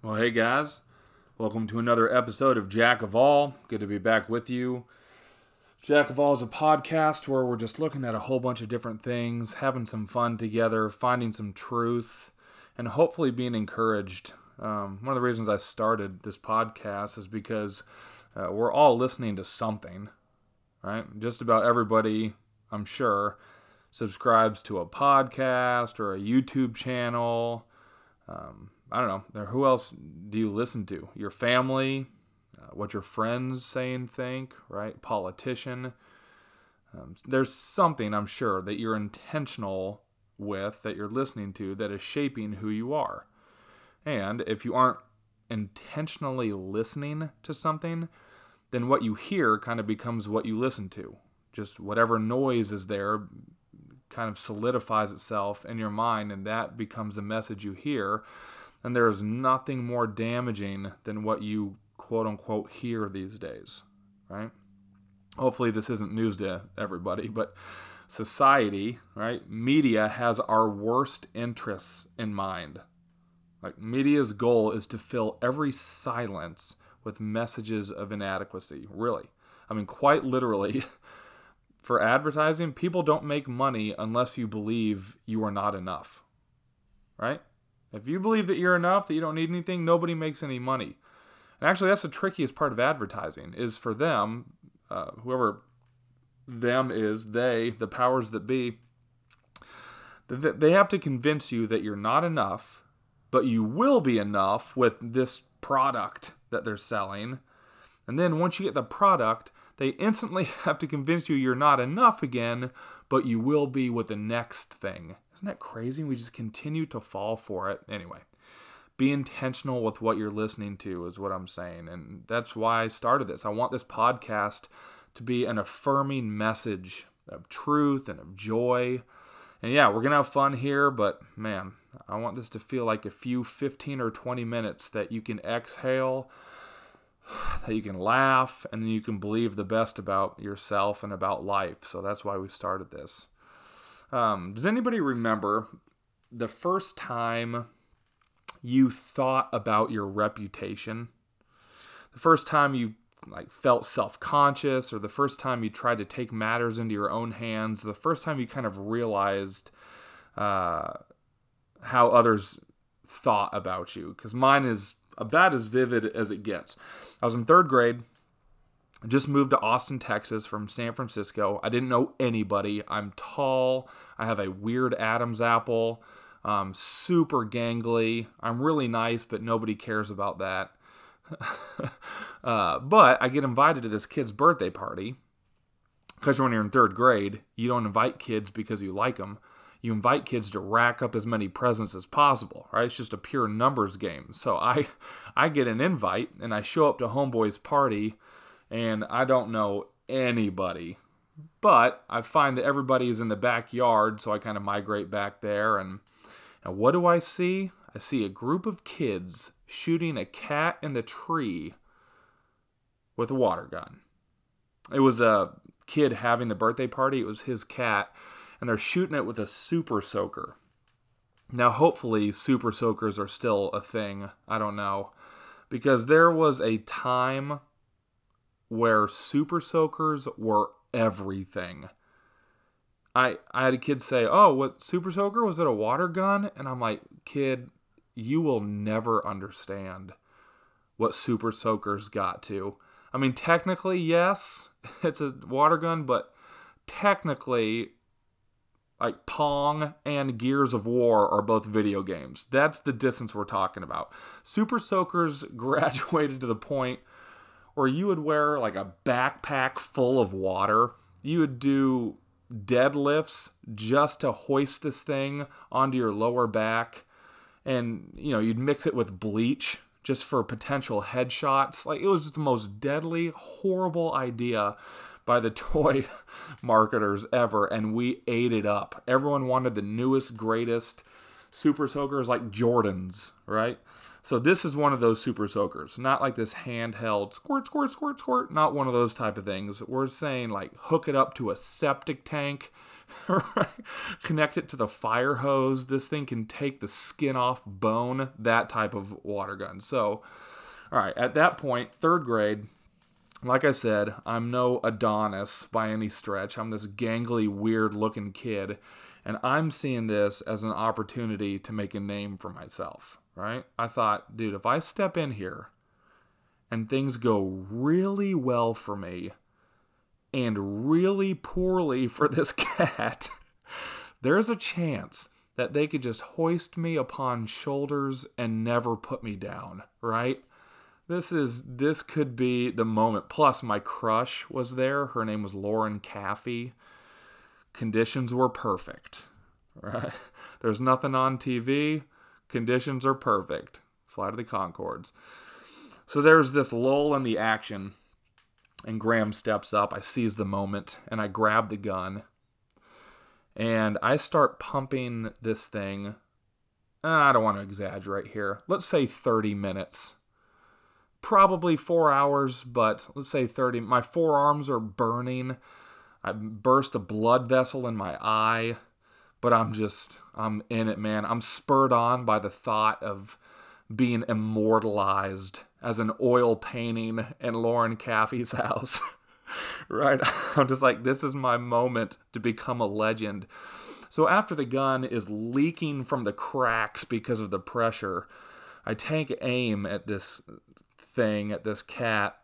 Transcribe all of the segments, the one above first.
Well, hey guys, welcome to another episode of Jack of All. Good to be back with you. Jack of All is a podcast where we're just looking at a whole bunch of different things, having some fun together, finding some truth, and hopefully being encouraged. Um, one of the reasons I started this podcast is because uh, we're all listening to something, right? Just about everybody, I'm sure, subscribes to a podcast or a YouTube channel. Um, I don't know. Who else do you listen to? Your family, uh, what your friends say and think, right? Politician. Um, there's something, I'm sure, that you're intentional with, that you're listening to, that is shaping who you are. And if you aren't intentionally listening to something, then what you hear kind of becomes what you listen to. Just whatever noise is there kind of solidifies itself in your mind, and that becomes the message you hear and there is nothing more damaging than what you quote unquote hear these days, right? Hopefully, this isn't news to everybody, but society, right? Media has our worst interests in mind. Like, media's goal is to fill every silence with messages of inadequacy, really. I mean, quite literally, for advertising, people don't make money unless you believe you are not enough, right? If you believe that you're enough, that you don't need anything, nobody makes any money. And actually, that's the trickiest part of advertising is for them, uh, whoever them is, they, the powers that be, they have to convince you that you're not enough, but you will be enough with this product that they're selling. And then once you get the product, they instantly have to convince you you're not enough again, but you will be with the next thing. Isn't that crazy? We just continue to fall for it. Anyway, be intentional with what you're listening to, is what I'm saying. And that's why I started this. I want this podcast to be an affirming message of truth and of joy. And yeah, we're going to have fun here, but man, I want this to feel like a few 15 or 20 minutes that you can exhale that you can laugh and you can believe the best about yourself and about life. So that's why we started this. Um, does anybody remember the first time you thought about your reputation? The first time you like felt self-conscious or the first time you tried to take matters into your own hands, the first time you kind of realized uh, how others thought about you because mine is about as vivid as it gets. I was in third grade. Just moved to Austin, Texas from San Francisco. I didn't know anybody. I'm tall. I have a weird Adam's apple. Super gangly. I'm really nice, but nobody cares about that. uh, but I get invited to this kid's birthday party because when you're in third grade, you don't invite kids because you like them you invite kids to rack up as many presents as possible, right? It's just a pure numbers game. So I I get an invite and I show up to homeboy's party and I don't know anybody. But I find that everybody is in the backyard, so I kind of migrate back there and and what do I see? I see a group of kids shooting a cat in the tree with a water gun. It was a kid having the birthday party. It was his cat and they're shooting it with a super soaker. Now, hopefully, super soakers are still a thing. I don't know. Because there was a time where super soakers were everything. I, I had a kid say, Oh, what super soaker? Was it a water gun? And I'm like, Kid, you will never understand what super soakers got to. I mean, technically, yes, it's a water gun, but technically, like Pong and Gears of War are both video games. That's the distance we're talking about. Super Soakers graduated to the point where you would wear like a backpack full of water. You would do deadlifts just to hoist this thing onto your lower back. And, you know, you'd mix it with bleach just for potential headshots. Like, it was the most deadly, horrible idea by the toy marketers ever, and we ate it up. Everyone wanted the newest, greatest super soakers like Jordans, right? So this is one of those super soakers, not like this handheld squirt, squirt, squirt, squirt, not one of those type of things. We're saying like hook it up to a septic tank, Connect it to the fire hose. This thing can take the skin off bone, that type of water gun. So, all right, at that point, third grade, like I said, I'm no Adonis by any stretch. I'm this gangly, weird looking kid. And I'm seeing this as an opportunity to make a name for myself, right? I thought, dude, if I step in here and things go really well for me and really poorly for this cat, there's a chance that they could just hoist me upon shoulders and never put me down, right? This is this could be the moment. Plus, my crush was there. Her name was Lauren Caffey. Conditions were perfect. Right? There's nothing on TV. Conditions are perfect. Flight of the Conchords. So there's this lull in the action, and Graham steps up. I seize the moment and I grab the gun. And I start pumping this thing. Ah, I don't want to exaggerate here. Let's say 30 minutes probably four hours, but let's say 30. My forearms are burning. I burst a blood vessel in my eye, but I'm just, I'm in it, man. I'm spurred on by the thought of being immortalized as an oil painting in Lauren Caffey's house. right? I'm just like, this is my moment to become a legend. So after the gun is leaking from the cracks because of the pressure, I take aim at this thing at this cat.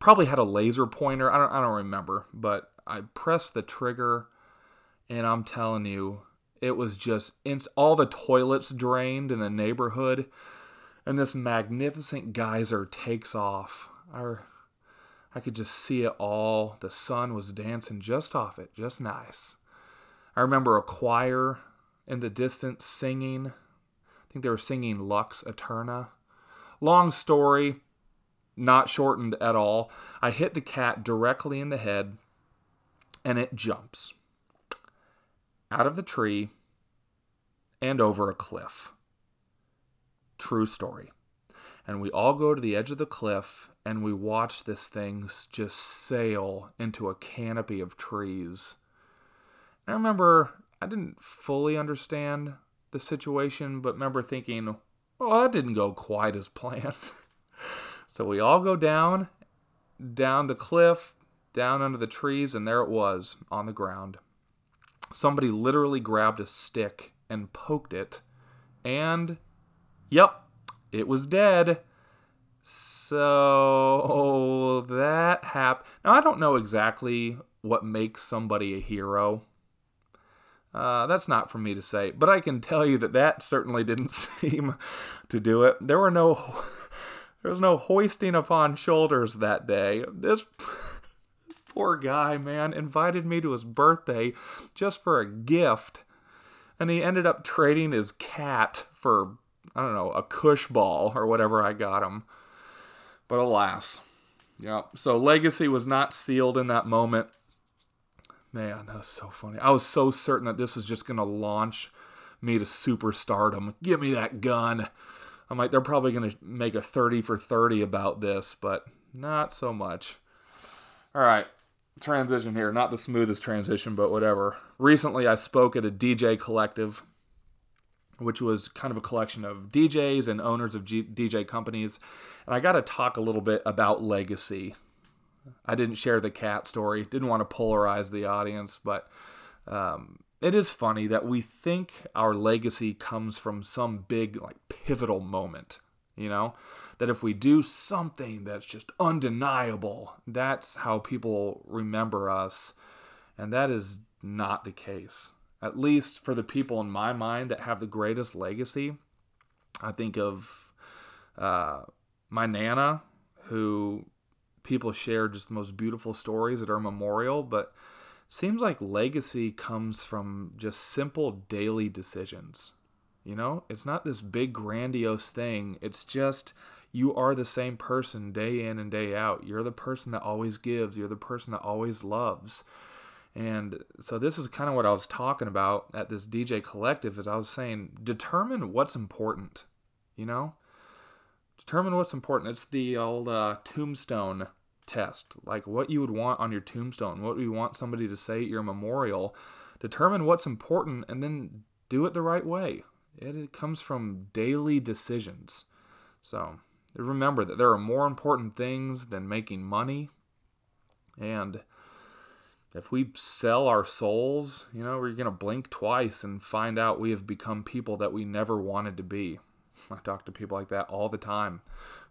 Probably had a laser pointer. I don't I don't remember, but I pressed the trigger and I'm telling you, it was just ins- all the toilets drained in the neighborhood and this magnificent geyser takes off. I, I could just see it all. The sun was dancing just off it, just nice. I remember a choir in the distance singing. I think they were singing Lux Aeterna. Long story, not shortened at all. I hit the cat directly in the head and it jumps out of the tree and over a cliff. True story. And we all go to the edge of the cliff and we watch this thing just sail into a canopy of trees. I remember I didn't fully understand the situation, but remember thinking, well, that didn't go quite as planned. so we all go down, down the cliff, down under the trees, and there it was on the ground. Somebody literally grabbed a stick and poked it, and yep, it was dead. So that happened. Now, I don't know exactly what makes somebody a hero. Uh, that's not for me to say, but I can tell you that that certainly didn't seem to do it. There were no, there was no hoisting upon shoulders that day. This poor guy, man, invited me to his birthday just for a gift, and he ended up trading his cat for I don't know a Koosh ball or whatever I got him. But alas, yeah. So legacy was not sealed in that moment. Man, that was so funny. I was so certain that this was just going to launch me to superstardom. Give me that gun. I'm like, they're probably going to make a 30 for 30 about this, but not so much. All right, transition here. Not the smoothest transition, but whatever. Recently, I spoke at a DJ collective, which was kind of a collection of DJs and owners of G- DJ companies. And I got to talk a little bit about legacy I didn't share the cat story. Didn't want to polarize the audience, but um, it is funny that we think our legacy comes from some big, like, pivotal moment. You know, that if we do something that's just undeniable, that's how people remember us. And that is not the case. At least for the people in my mind that have the greatest legacy. I think of uh, my Nana, who people share just the most beautiful stories at our memorial, but seems like legacy comes from just simple daily decisions. You know, it's not this big grandiose thing. It's just you are the same person day in and day out. You're the person that always gives, you're the person that always loves. And so this is kind of what I was talking about at this DJ collective is I was saying determine what's important, you know? Determine what's important. It's the old uh, tombstone test, like what you would want on your tombstone, what do you want somebody to say at your memorial. Determine what's important and then do it the right way. It, it comes from daily decisions. So remember that there are more important things than making money. And if we sell our souls, you know, we're going to blink twice and find out we have become people that we never wanted to be. I talk to people like that all the time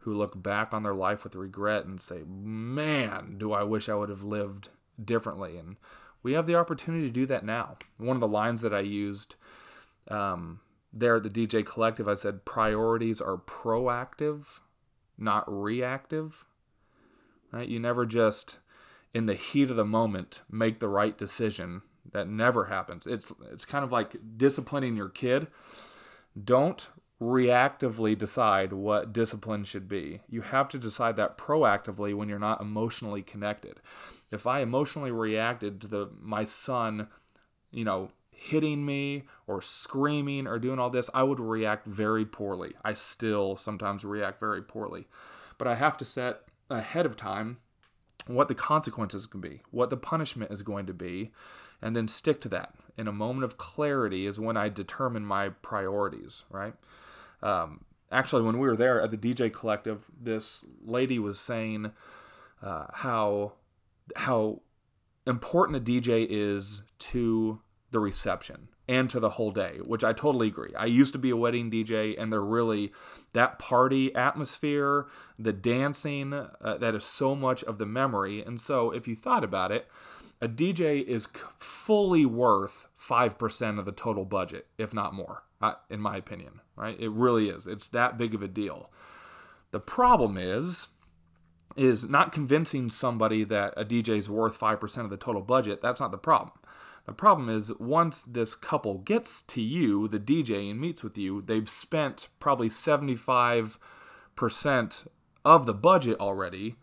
who look back on their life with regret and say, man, do I wish I would have lived differently. And we have the opportunity to do that now. One of the lines that I used um, there at the DJ Collective, I said, priorities are proactive, not reactive. Right? You never just, in the heat of the moment, make the right decision. That never happens. It's it's kind of like disciplining your kid. Don't reactively decide what discipline should be. You have to decide that proactively when you're not emotionally connected. If I emotionally reacted to the my son, you know, hitting me or screaming or doing all this, I would react very poorly. I still sometimes react very poorly. But I have to set ahead of time what the consequences can be, what the punishment is going to be, and then stick to that. In a moment of clarity is when I determine my priorities, right? Um, actually, when we were there at the DJ Collective, this lady was saying uh, how how important a DJ is to the reception and to the whole day, which I totally agree. I used to be a wedding DJ, and they're really that party atmosphere, the dancing, uh, that is so much of the memory. And so, if you thought about it, a DJ is fully worth 5% of the total budget, if not more, in my opinion, right? It really is. It's that big of a deal. The problem is, is not convincing somebody that a DJ is worth 5% of the total budget. That's not the problem. The problem is, once this couple gets to you, the DJ, and meets with you, they've spent probably 75% of the budget already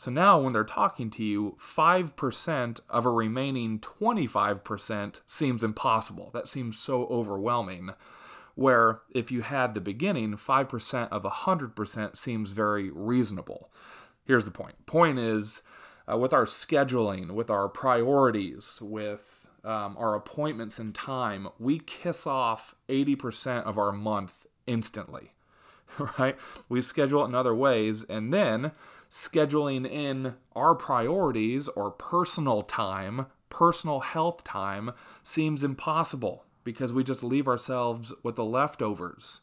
so now when they're talking to you, 5% of a remaining 25% seems impossible. That seems so overwhelming. Where if you had the beginning, 5% of 100% seems very reasonable. Here's the point. Point is, uh, with our scheduling, with our priorities, with um, our appointments and time, we kiss off 80% of our month instantly, right? We schedule it in other ways, and then scheduling in our priorities or personal time, personal health time, seems impossible because we just leave ourselves with the leftovers.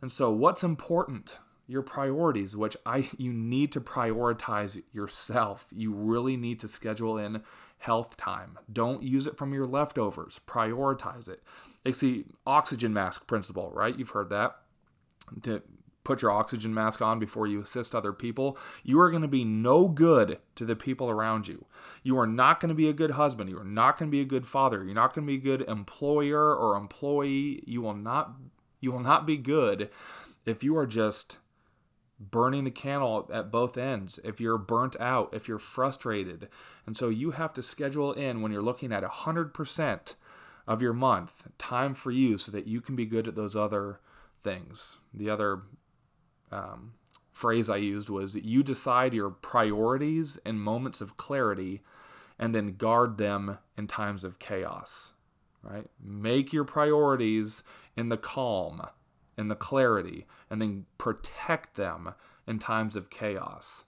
And so, what's important? Your priorities, which I you need to prioritize yourself. You really need to schedule in health time. Don't use it from your leftovers. Prioritize it. It's the oxygen mask principle, right? You've heard that. To put your oxygen mask on before you assist other people, you are going to be no good to the people around you. You are not going to be a good husband. You are not going to be a good father. You're not going to be a good employer or employee. You will not you will not be good if you are just burning the candle at both ends, if you're burnt out, if you're frustrated. And so you have to schedule in when you're looking at 100% of your month time for you so that you can be good at those other things, the other um, phrase I used was you decide your priorities in moments of clarity and then guard them in times of chaos. Right? Make your priorities in the calm, in the clarity, and then protect them in times of chaos.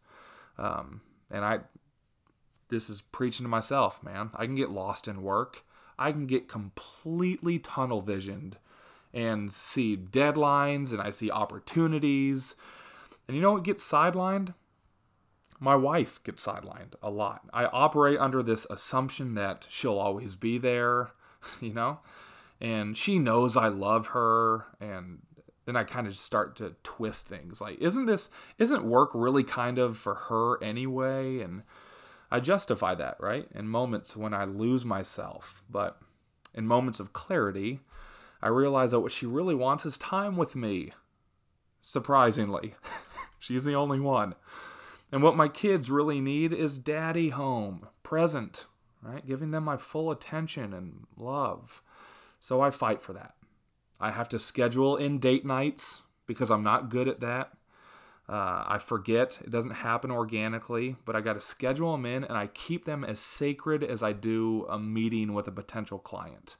Um, and I, this is preaching to myself, man. I can get lost in work. I can get completely tunnel visioned and see deadlines and I see opportunities. And you know what gets sidelined? My wife gets sidelined a lot. I operate under this assumption that she'll always be there, you know? And she knows I love her and then I kind of start to twist things. Like, isn't this isn't work really kind of for her anyway? And I justify that, right? In moments when I lose myself, but in moments of clarity, I realize that what she really wants is time with me. Surprisingly, she's the only one. And what my kids really need is daddy home, present, right? Giving them my full attention and love. So I fight for that. I have to schedule in date nights because I'm not good at that. Uh, I forget. It doesn't happen organically, but I got to schedule them in and I keep them as sacred as I do a meeting with a potential client.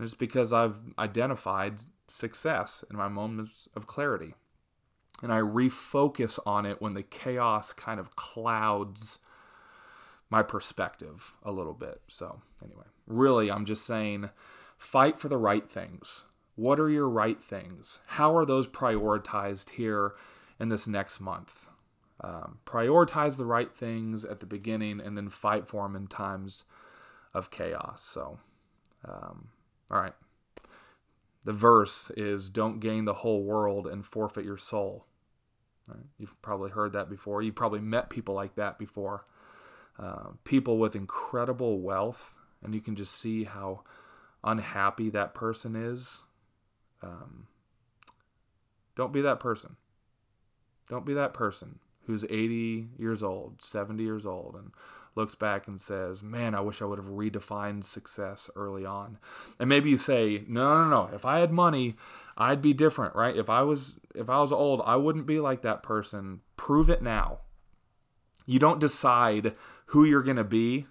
And it's because I've identified success in my moments of clarity. And I refocus on it when the chaos kind of clouds my perspective a little bit. So, anyway, really, I'm just saying fight for the right things. What are your right things? How are those prioritized here in this next month. Um, prioritize the right things at the beginning and then fight for them in times of chaos. So, um, all right. The verse is Don't gain the whole world and forfeit your soul. Right? You've probably heard that before. You've probably met people like that before. Uh, people with incredible wealth, and you can just see how unhappy that person is. Um, don't be that person. Don't be that person who's 80 years old, 70 years old, and looks back and says, Man, I wish I would have redefined success early on. And maybe you say, No, no, no. If I had money, I'd be different, right? If I was if I was old, I wouldn't be like that person. Prove it now. You don't decide who you're going to be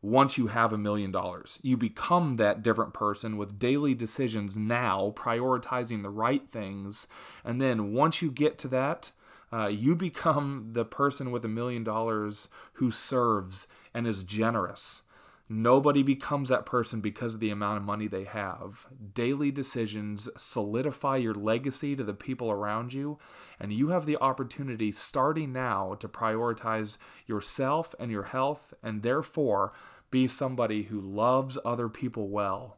once you have a million dollars. You become that different person with daily decisions now, prioritizing the right things. And then once you get to that, uh, you become the person with a million dollars who serves and is generous. Nobody becomes that person because of the amount of money they have. Daily decisions solidify your legacy to the people around you, and you have the opportunity starting now to prioritize yourself and your health, and therefore be somebody who loves other people well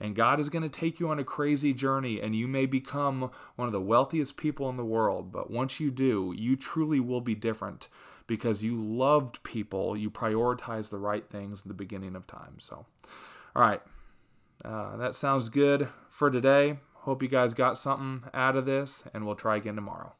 and God is going to take you on a crazy journey, and you may become one of the wealthiest people in the world. But once you do, you truly will be different because you loved people, you prioritized the right things in the beginning of time. So, all right, uh, that sounds good for today. Hope you guys got something out of this, and we'll try again tomorrow.